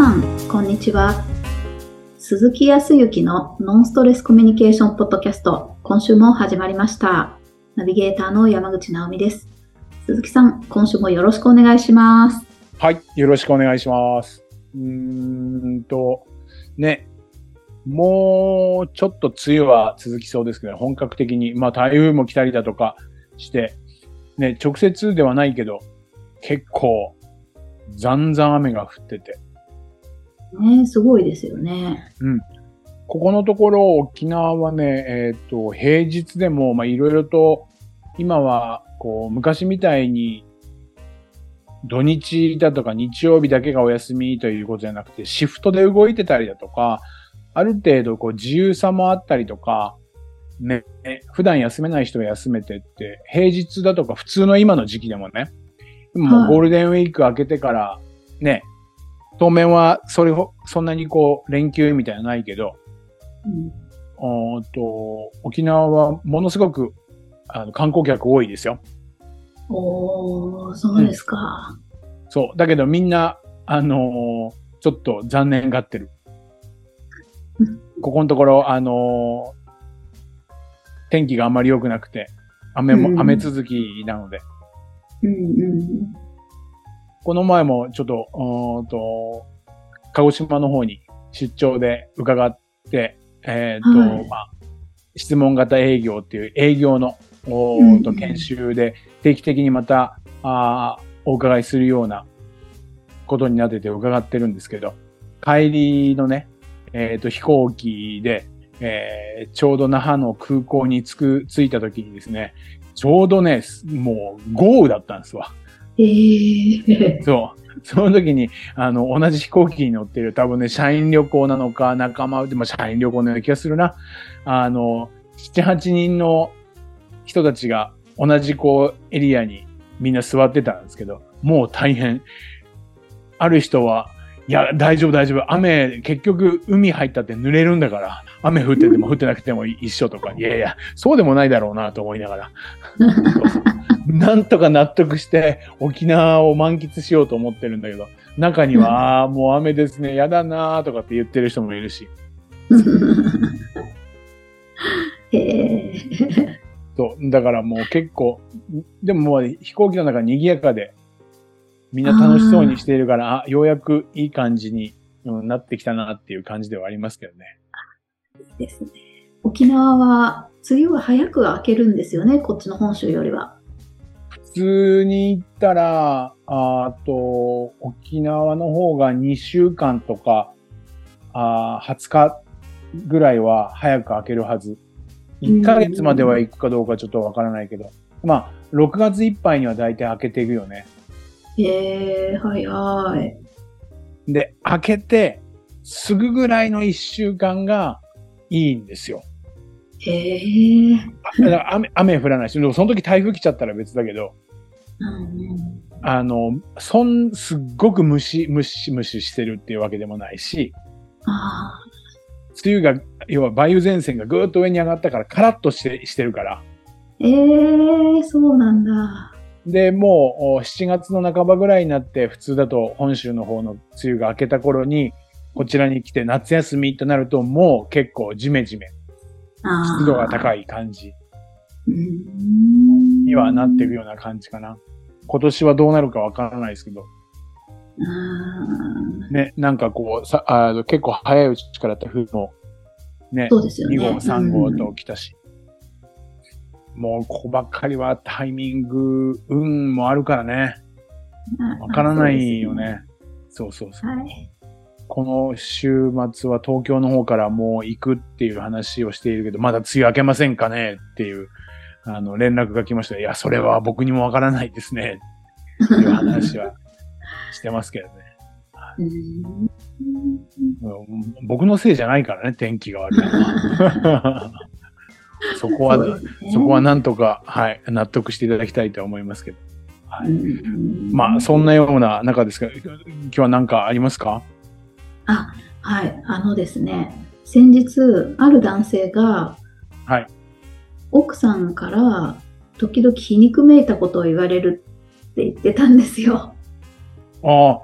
さん、こんにちは。鈴木康之のノンストレスコミュニケーションポッドキャスト、今週も始まりました。ナビゲーターの山口直美です。鈴木さん、今週もよろしくお願いします。はい、よろしくお願いします。うーんと、ね、もうちょっと梅雨は続きそうですけど、本格的に、まあ台風も来たりだとかして、ね、直接ではないけど、結構、ざんざん雨が降ってて、ね、すごいですよね。ここのところ沖縄はね、えっ、と、平日でも、まあいろいろと、今は、こう、昔みたいに、土日だとか日曜日だけがお休みということじゃなくて、シフトで動いてたりだとか、ある程度こう自由さもあったりとか、ね、普段休めない人が休めてって、平日だとか普通の今の時期でもね、もうはい。ゴールデンウィーク明けてから、ね、当面はそれほ、そんなにこう連休みたいなのないけど、うんおーっと、沖縄はものすごくあの観光客多いですよ。おー、そうですか。そう。だけどみんな、あのーちょっと残念がってるうん。ここのところ、あのー天気があんまり良くなくて、雨も、うん雨続きなので、うんうん。この前もちょっと、うーんと、鹿児島の方に出張で伺って、えっ、と、はいまあ、質問型営業っていう営業の、おと研修で定期的にまた、あーお伺いするようなことになってて伺ってるんですけど、帰りのね、えっ、と、飛行機で、えーちょうど那覇の空港に着く、着いた時にですね、ちょうどね、もう豪雨だったんですわ。えー、そう。その時に、あの、同じ飛行機に乗ってる、多分ね、社員旅行なのか、仲間、でも社員旅行のような気がするな。あの、7、8人の人たちが同じこう、エリアにみんな座ってたんですけど、もう大変。ある人は、いや、大丈夫大丈夫。雨、結局海入ったって濡れるんだから、雨降ってても降ってなくても一緒とか、いやいや、そうでもないだろうなと思いながら。なんとか納得して沖縄を満喫しようと思ってるんだけど、中には、ああー、もう雨ですね、やだなーとかって言ってる人もいるし、えー、そう、だからもう結構、でももう飛行機の中賑やかで、みんな楽しそうにしているから、あようやくいい感じにうんなってきたなっていう感じではありますけどね。ですね。沖縄は梅雨は早く明けるんですよね、こっちの本州よりは。普通に行ったら、ああと、沖縄の方が2週間とか、あー20日ぐらいは早く開けるはず。1ヶ月までは行くかどうかちょっとわからないけど、まあ、6月いっぱいには大体開けていくよね。えー、早い。で、開けて、すぐぐらいの1週間がいいんですよ。えー、あだから雨雨降らないし、でもその時台風来ちゃったら別だけど、うんあの、そん、すっごくムシ、ムシムシしてるっていうわけでもないし、あ梅雨が、要は梅雨前線がぐーっと上に上がったから、カラッとしてしてるから。ーえー、そうなんだ。で、もうお7月の半ばぐらいになって、普通だと本州の方の梅雨が明けた頃に、こちらに来て夏休みとなると、もう結構ジメジメ、あ湿度が高い。い感じうんにはなっていくような感じかな。今年はどうなるかわからないですけど、ね、なんかこう、さあの結構早いうちから台風も、ね、そうですよね。2号、3号とうん来たし。もう、ここばっかりはタイミング、運もあるからね。わからないよ。ね。そうそうそう。はい。この週末は東京の方からもう行くっていう話をしているけど、まだ梅雨明けませんかねっていう、あの、連絡が来ました。いや、それは僕にもわからないですね。っていう話はしてますけどね。僕のせいじゃないからね、天気が悪いのは。そこは、そねそこはなんとか、はい、納得していただきたいと思いますけど。はうい、んまあ、そんなような中ですが、今日は何かありますか？あ、はい。あのですね、先日、ある男性が、はい。奥さんから、時々皮肉めいたことを言われるって言ってたんですよ。ああ、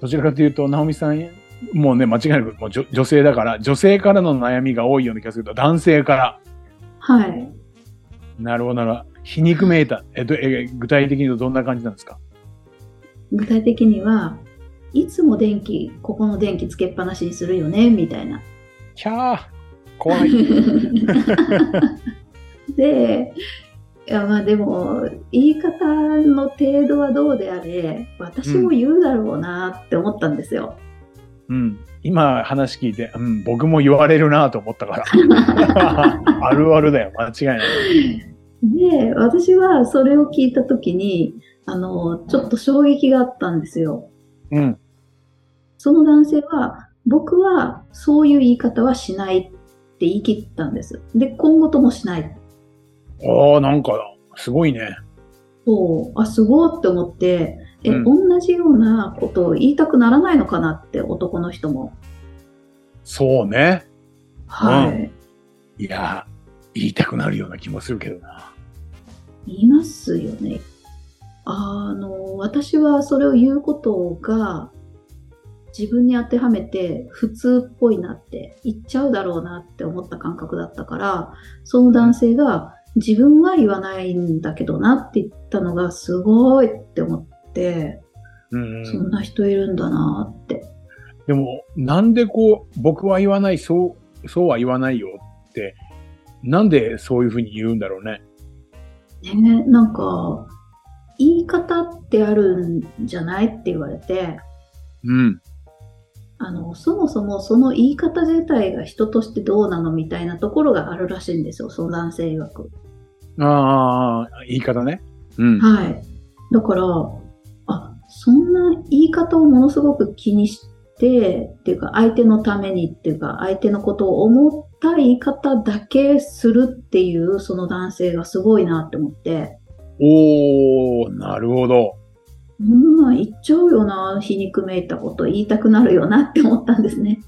どちらかというと、直美さん、もうね、間違いなくもう女女性だから、女性からの悩みが多いような気がすると、男性から。はい。なるほど、なるほど。皮肉めいた。えっと、え、具体的にどんな感じなんですか？具体的には、いつも電気、ここの電気つけっぱなしにするよね、みたいな。キャー怖い。で、いやまあでも、言い方の程度はどうであれ、私も言うだろうなって思ったんですよ。うん。今話聞いて、うん、僕も言われるなと思ったから。あるあるだよ、間違いない。で、私はそれを聞いたときに、あの、ちょっと衝撃があったんですよ。うん。その男性は、僕はそういう言い方はしないって言い切ったんです。で、今後ともしない。ああ、なんか、すごいね。そう、あ、すごいって思って、え、うん同じようなことを言いたくならないのかなって、男の人も。そうね。はい。いや、言いたくなるような気もするけどな。言いますよね。あの、私はそれを言うことが、自分に当てはめて普通っぽいなって言っちゃうだろうなって思った感覚だったから、その男性が自分は言わないんだけどなって言ったのがすごいって思って、うんそんな人いるんだなって。でも、なんでこう、僕は言わない、そう、そうは言わないよって、なんでそういうふうに言うんだろうね？ね、なんか、言い方ってあるんじゃないって言われて、うん。あの、そもそもその言い方自体が人としてどうなのみたいなところがあるらしいんですよ、その男性曰く。ああ、言い方ね。うん。はい。だから、あ、そんな言い方をものすごく気にして、っていうか相手のためにっていうか相手のことを思った言い方だけするっていうその男性がすごいなって思って、おー、なるほど。そん言っちゃうよな、皮肉めいたこと言いたくなるよなって思ったんですね。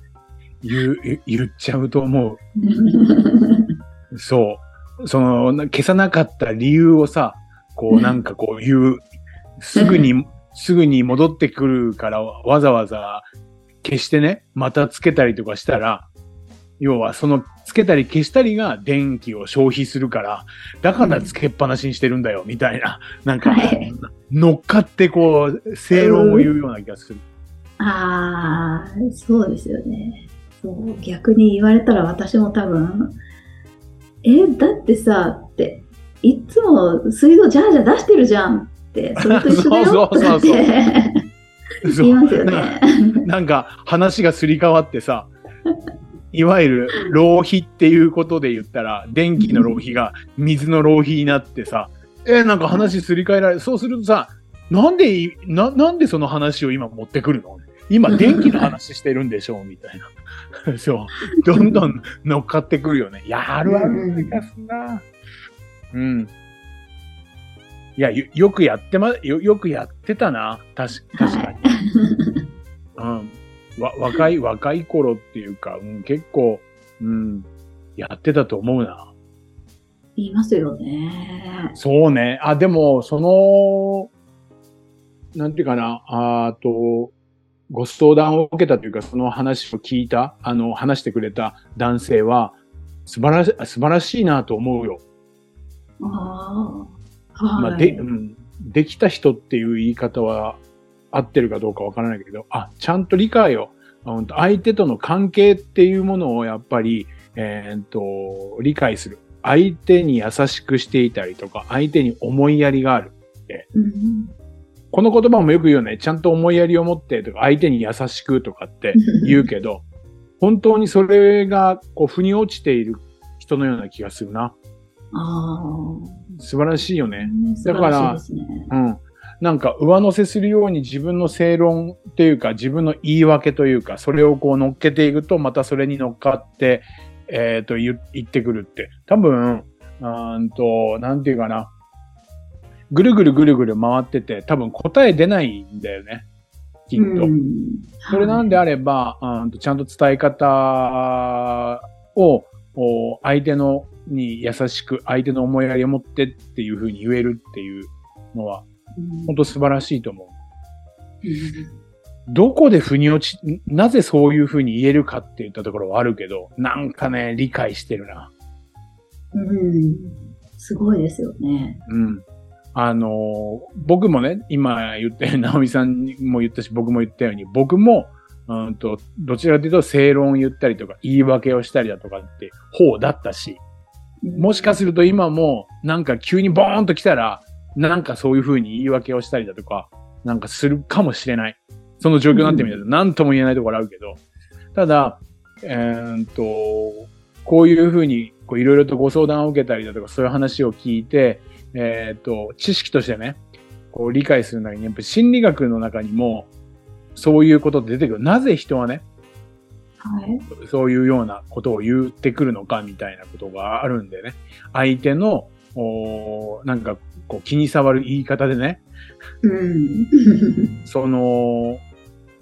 言う、言言っちゃうと思う。そう。その、な消さなかった理由をさ、こう なんかこう言う、すぐに、すぐに戻ってくるからわざわざ消してね、またつけたりとかしたら、要はそのつけたり消したりが電気を消費するから、だからつけっぱなしにしてるんだよ、みたいな。なんかはい、乗っかってこう、正論を言うような気がする。ああ、そうですよね。そう逆に言われたら私も多分、え、だってさ、って、いっつも水道ジャージャー出してるじゃんって、それと一緒だよ そうそうそうそうってそう言いますよね。なんか話がすり替わってさ、いわゆる浪費っていうことで言ったら、電気の浪費が水の浪費になってさ、えーなんか話すり替えられる。そうするとさ、なんでい、な、なんでその話を今持ってくるの？今電気の話してるんでしょうみたいな。そう。どんどん乗っかってくるよね。いや、あるあるな気がすんな。うん。いや、よよくやってま、よ、よくやってたな。確確かに。うん。わ、若い、若い頃っていうか、うん、結構、うん、やってたと思うな。言いますよね。そうね。あ、でも、その、なんていうかな、あと、ご相談を受けたというか、その話を聞いた、あの、話してくれた男性は、素晴らし、素晴らしいなと思うよ。ああ、まあ、はい。で、うん、できた人っていう言い方は合ってるかどうかわからないけど、あ、ちゃんと理解を、うんと相手との関係っていうものをやっぱり、えーっと、理解する。相手に優しくしていたりとか、相手に思いやりがある。うんこの言葉もよく言うよね。ちゃんと思いやりを持ってとか、相手に優しくとかって 言うけど、本当にそれが、こう、腑に落ちている人のような気がするな。あ素晴らしいよね。あ、素晴らしいですね。うん。なんか上乗せするように自分の正論っていうか自分の言い訳というかそれをこう乗っけていくとまたそれに乗っかって、えっ、と言言ってくるって多分、うーんと、なんていうかな。ぐるぐるぐるぐる回ってて多分答え出ないんだよね。きっと。うんそれなんであれば、うんとちゃんと伝え方をお相手のに優しく相手の思いやりを持ってっていうふうに言えるっていうのはうん本当素晴らしいと思う。うんどこで腑に落ち、なぜそういうふうに言えるかって言ったところはあるけど、なんかね、理解してるな。うん。すごいですよね。うん。あのー僕もね、今言ったように、直美さんにも言ったし、僕も言ったように、僕も、うんと、どちらかというと正論を言ったりとか、言い訳をしたりだとかって方だったし、もしかすると今も、なんか急にボーンと来たら、なんかそういう風に言い訳をしたりだとか、なんかするかもしれない。その状況になってみると、何とも言えないところあるけど、ただ、えーっと、こういう風に、こういろいろとご相談を受けたりだとか、そういう話を聞いて、えーっと、知識としてね、こう理解する中に、やっぱり心理学の中にも、そういうことって出てくる。なぜ人はね、はい。そういうようなことを言ってくるのかみたいなことがあるんでね。相手の、おーなんかこう気に障る言い方でね、うん。その、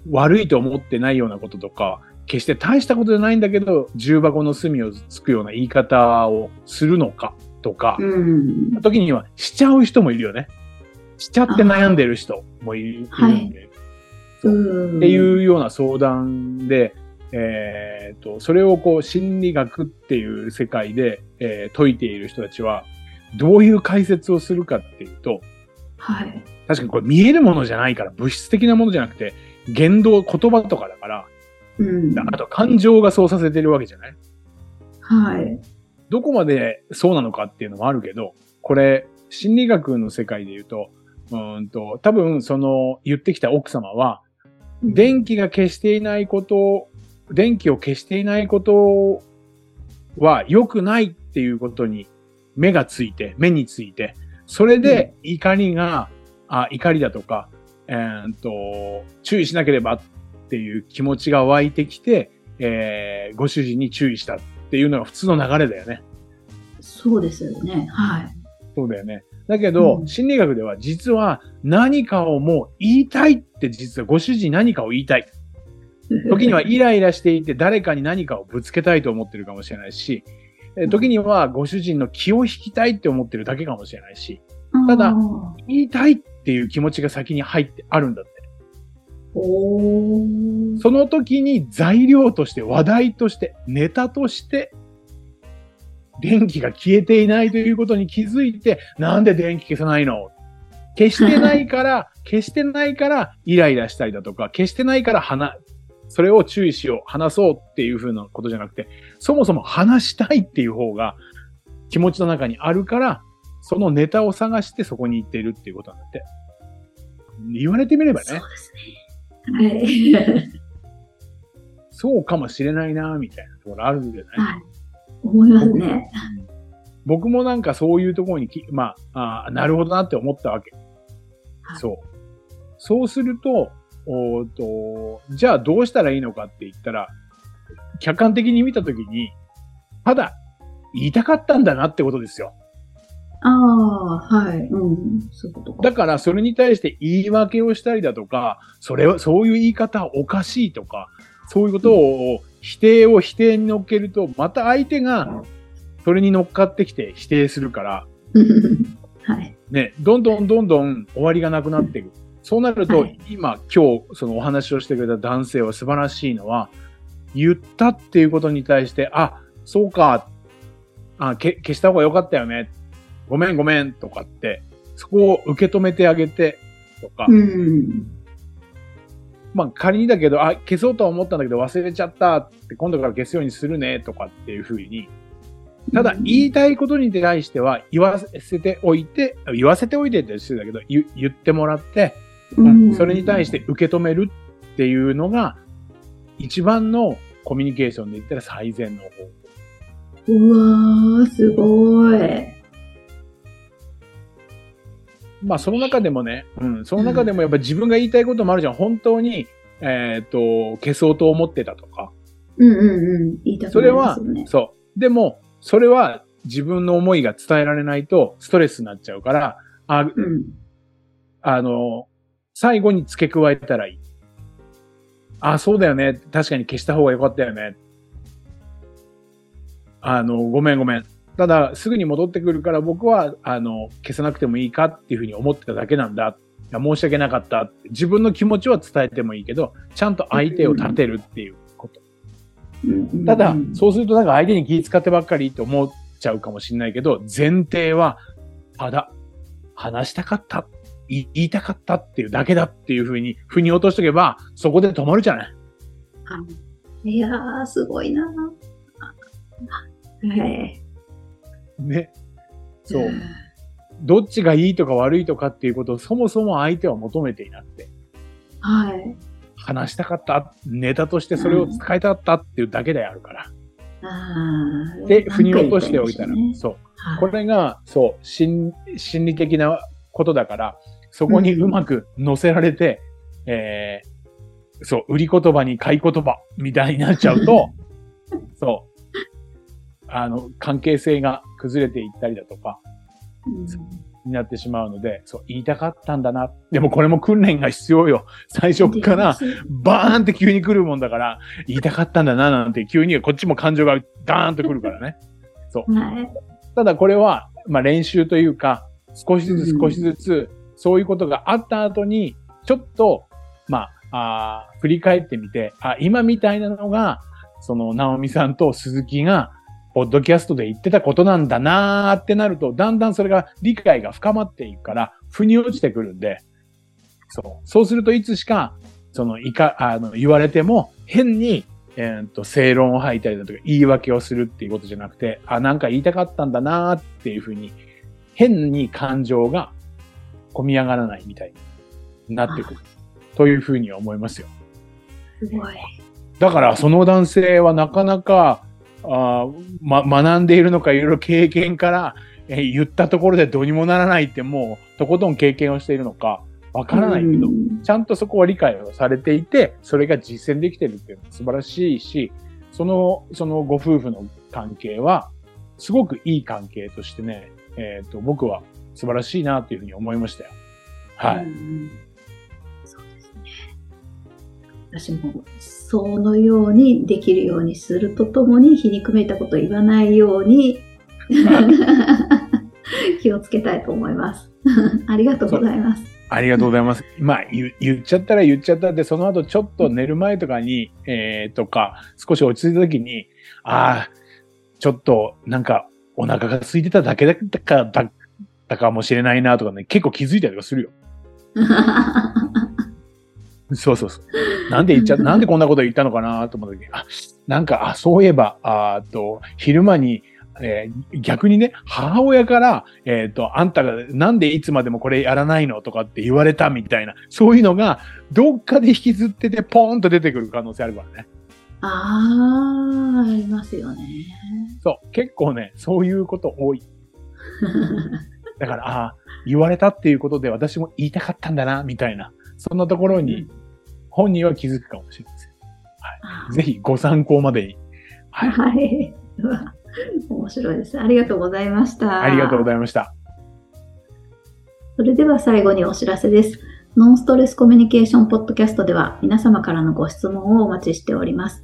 悪いと思ってないようなこととか、決して大したことじゃないんだけど、重箱の隅をつくような言い方をするのかとか、うん。時にはしちゃう人もいるよね。しちゃって悩んでる人もいるんで、はいうん。っていうような相談で、えっ、と、それをこう心理学っていう世界で、えー解いている人たちは、どういう解説をするかっていうと、はい。確かにこれ見えるものじゃないから、物質的なものじゃなくて、言動、言葉とかだから、うん。あと感情がそうさせてるわけじゃない？はい。どこまでそうなのかっていうのもあるけど、これ、心理学の世界で言うと、うーんと、多分その言ってきた奥様は、電気が消していないこと、電気を消していないことは良くないっていうことに目がついて、目について、それで怒りが、あ怒りだとか、えーっと、注意しなければっていう気持ちが湧いてきて、えーご主人に注意したっていうのが普通の流れだよね。そうですよね。はい。そうだよね。だけど、うん心理学では実は何かをもう言いたいって実はご主人に何かを言いたい。時にはイライラしていて誰かに何かをぶつけたいと思ってるかもしれないし、えー時にはご主人の気を引きたいって思ってるだけかもしれないし、ただ言いたいっていう気持ちが先に入ってあるんだって。その時に材料として、話題として、ネタとして、電気が消えていないということに気づいて、なんで電気消さないの？消してないから、消してないからイライラしたりだとか、消してないから話、それを注意しよう、話そうっていう風なことじゃなくて、そもそも話したいっていう方が気持ちの中にあるから、そのネタを探してそこに行っているっていうことなんだって。言われてみればねそう、ですね。はい。そうかもしれないな、みたいなところあるんじゃないはい。思いますね。僕もなんかそういうところにき、まあ、あーなるほどなって思ったわけ。はいそう。そうすると、おーと、じゃあどうしたらいいのかって言ったら、客観的に見たときに、ただ、言いたかったんだなってことですよ。ああ、はい。うん。そういうことか。だから、それに対して言い訳をしたりだとか、それは、そういう言い方はおかしいとか、そういうことを、否定を否定に乗っけると、また相手が、それに乗っかってきて否定するから、はい。ね、どんどんどんどん終わりがなくなっていく。そうなると、はい。今、今日、そのお話をしてくれた男性は素晴らしいのは、言ったっていうことに対して、あ、そうか、あ、け消した方が良かったよね。ごめんごめん。とかって、そこを受け止めてあげて、とか、うん。まあ仮にだけど、あ、消そうとは思ったんだけど忘れちゃったって、今度から消すようにするね、とかっていうふうに、ただ、言いたいことに対しては言わせておいて、言わせておいてって失礼だけど、言言ってもらって、うんそれに対して受け止めるっていうのが、一番のコミュニケーションで言ったら最善の方法。うわー、すごい。まあ、その中でもね、うん、その中でもやっぱ自分が言いたいこともあるじゃん。本当に、えっ、と、消そうと思ってたとか。うんうんうん。言いたくなりますよね。そう。でも、それは自分の思いが伝えられないとストレスになっちゃうから、あ、うん。あの、最後に付け加えたらいい。あ、そうだよね。確かに消した方がよかったよね。あの、ごめんごめん。ただ、すぐに戻ってくるから僕は、あの、消さなくてもいいかっていうふうに思ってただけなんだ。や申し訳なかった。自分の気持ちは伝えてもいいけど、ちゃんと相手を立てるっていうこと。うんただうん、そうするとなんか相手に気遣ってばっかりって思っちゃうかもしれないけど、前提は、ただ、話したかった、い言いたかったっていうだけだっていうふうに、腑に落としとけば、そこで止まるじゃない。いやー、すごいなはい。ね。そう。どっちがいいとか悪いとかっていうことをそもそも相手は求めていなくて、はい。話したかった、ネタとしてそれを使いたかったっていうだけであるから。で、腑に落としておいたら、なんか言いそう。はいこれが、そう、心心理的なことだから、そこにうまく乗せられて、えー、そう、売り言葉に買い言葉みたいになっちゃうと、そう、あの、関係性が崩れていったりだとか、うんになってしまうので、そう、言いたかったんだな。でもこれも訓練が必要よ。最初から、バーンって急に来るもんだから、言いたかったんだな、なんて急にこっちも感情がダーンと来るからね。はい。ただこれは、まあ練習というか、少しずつ少しずつ、そういうことがあった後に、ちょっと、まあ、あ振り返ってみて、あ、今みたいなのが、その、直美さんと鈴木が、ポッドキャストで言ってたことなんだなーってなると、だんだんそれが理解が深まっていくから、腑に落ちてくるんで、そう。そうするといつしか、その、いか、あの、言われても、変に、えーっと、正論を吐いたりだとか、言い訳をするっていうことじゃなくて、あ、なんか言いたかったんだなーっていうふうに、変に感情が込み上がらないみたいになってくる。というふうに思いますよ。すごい。だから、その男性はなかなか、あーま、学んでいるのか、いろいろ経験から、えー言ったところでどうにもならないって、もう、とことん経験をしているのか、わからないけど、うんちゃんとそこは理解をされていて、それが実践できてるっていうのは素晴らしいし、その、そのご夫婦の関係は、すごくいい関係としてね、えっ、と、僕は素晴らしいなというふうに思いましたよ。はい。うんそうですね。私もそのようにできるようにするとともに皮肉めいたことを言わないように 気をつけたいと思います。ありがとうございます。ありがとうございます。まあ、言言っちゃったら言っちゃったって、その後ちょっと寝る前とかに、えー、とか、少し落ち着いた時に、ああ、ちょっとなんかお腹が空いてただけだったか、だったかもしれないなとかね、結構気づいたりとかするよ。そうそうそう。なんで言っちゃ、なんでこんなこと言ったのかなと思った時に、あ、なんか、あ、そういえば、あと、昼間に、えー逆にね、母親から、えっ、と、あんたがなんでいつまでもこれやらないのとかって言われたみたいな、そういうのが、どっかで引きずってて、ポーンと出てくる可能性あるからね。ああ、ありますよね。そう。結構ね、そういうこと多い。だから、ああ、言われたっていうことで私も言いたかったんだな、みたいな。そんなところに、本人は気づくかもしれません。あーぜひご参考までに。はい。はい。面白いです。ありがとうございました。ありがとうございました。それでは最後にお知らせです。ノンストレスコミュニケーションポッドキャストでは皆様からのご質問をお待ちしております。